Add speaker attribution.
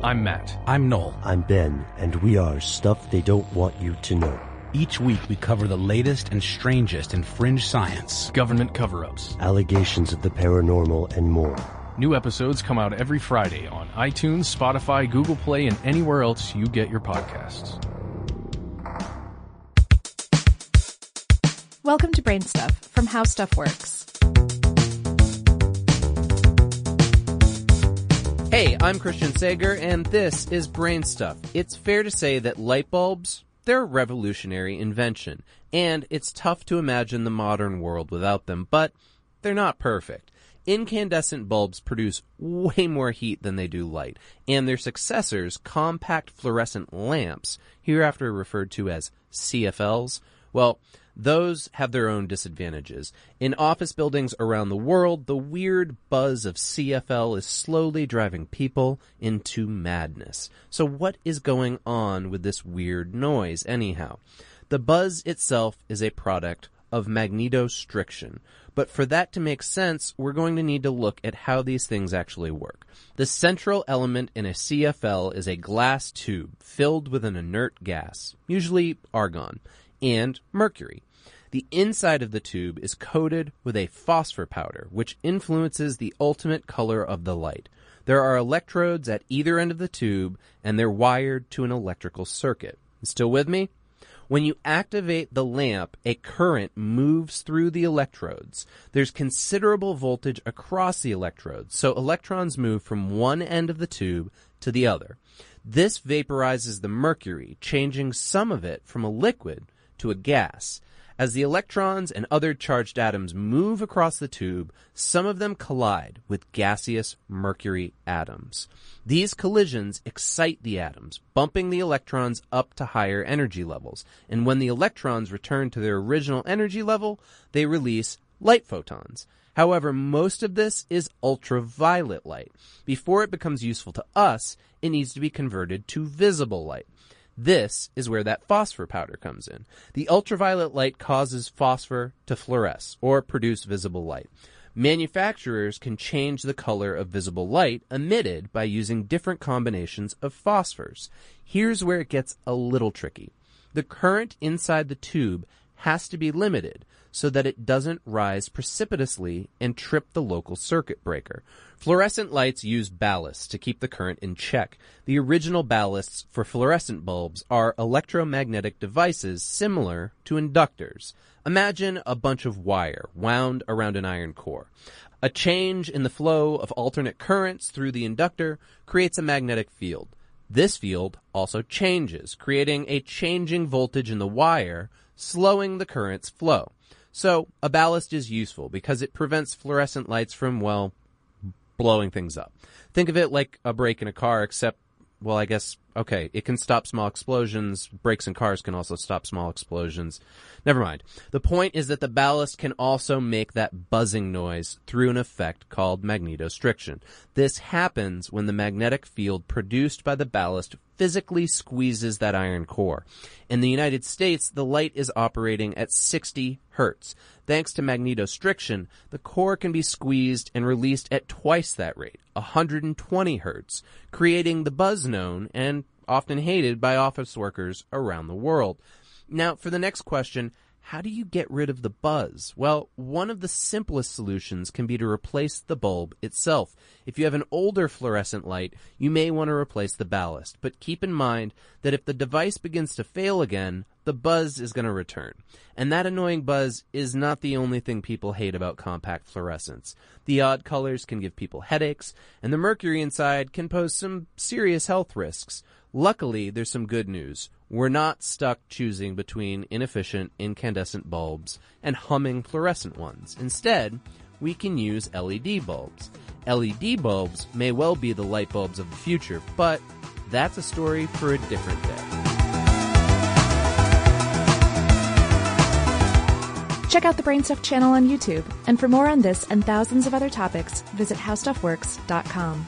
Speaker 1: I'm Matt.
Speaker 2: I'm Noel.
Speaker 3: I'm Ben, and we are Stuff They Don't Want You to Know.
Speaker 2: Each week we cover the latest and strangest in fringe science,
Speaker 1: Government cover ups.
Speaker 3: Allegations of the paranormal and more.
Speaker 1: New episodes come out every Friday on iTunes, Spotify, Google Play, and anywhere else you get your podcasts.
Speaker 4: Welcome to Brain Stuff from How Stuff Works.
Speaker 5: Hey, I'm Christian Sager, and this is Brain Stuff. It's fair to say that light bulbs, they're a revolutionary invention, and it's tough to imagine the modern world without them, but they're not perfect. Incandescent bulbs produce way more heat than they do light, and their successors, compact fluorescent lamps, hereafter referred to as CFLs, well, those have their own disadvantages. In office buildings around the world, the weird buzz of CFL is slowly driving people into madness. So what is going on with this weird noise anyhow? The buzz itself is a product of magnetostriction. But for that to make sense, we're going to need to look at how these things actually work. The central element in a CFL is a glass tube filled with an inert gas, usually argon, and mercury. The inside of the tube is coated with a phosphor powder, which influences the ultimate color of the light. There are electrodes at either end of the tube, and they're wired to an electrical circuit. Still with me? When you activate the lamp, a current moves through the electrodes. There's considerable voltage across the electrodes, so electrons move from one end of the tube to the other. This vaporizes the mercury, changing some of it from a liquid to a gas. As the electrons and other charged atoms move across the tube, some of them collide with gaseous mercury atoms. These collisions excite the atoms, bumping the electrons up to higher energy levels. And when the electrons return to their original energy level, they release light photons. However, most of this is ultraviolet light. Before it becomes useful to us, it needs to be converted to visible light. This is where that phosphor powder comes in. The ultraviolet light causes phosphor to fluoresce or produce visible light. Manufacturers can change the color of visible light emitted by using different combinations of phosphors. Here's where it gets a little tricky. The current inside the tube has to be limited so that it doesn't rise precipitously and trip the local circuit breaker. Fluorescent lights use ballasts to keep the current in check. The original ballasts for fluorescent bulbs are electromagnetic devices similar to inductors. Imagine a bunch of wire wound around an iron core. A change in the flow of alternate currents through the inductor creates a magnetic field. This field also changes, creating a changing voltage in the wire, slowing the current's flow. So a ballast is useful because it prevents fluorescent lights from, well, blowing things up. Think of it like a brake in a car, except, well, I guess, okay, it can stop small explosions. Brakes in cars can also stop small explosions. Never mind. The point is that the ballast can also make that buzzing noise through an effect called magnetostriction. This happens when the magnetic field produced by the ballast physically squeezes that iron core. In the United States, the light is operating at 60 hertz. Thanks to magnetostriction, the core can be squeezed and released at twice that rate, 120 hertz, creating the buzz known and often hated by office workers around the world. Now, for the next question, how do you get rid of the buzz? Well, one of the simplest solutions can be to replace the bulb itself. If you have an older fluorescent light, you may want to replace the ballast, but keep in mind that if the device begins to fail again, the buzz is going to return. And that annoying buzz is not the only thing people hate about compact fluorescents. The odd colors can give people headaches, and the mercury inside can pose some serious health risks. Luckily, there's some good news. We're not stuck choosing between inefficient incandescent bulbs and humming fluorescent ones. Instead, we can use LED bulbs. LED bulbs may well be the light bulbs of the future, but that's a story for a different day.
Speaker 4: Check out the Brainstuff channel on YouTube, and for more on this and thousands of other topics, visit howstuffworks.com.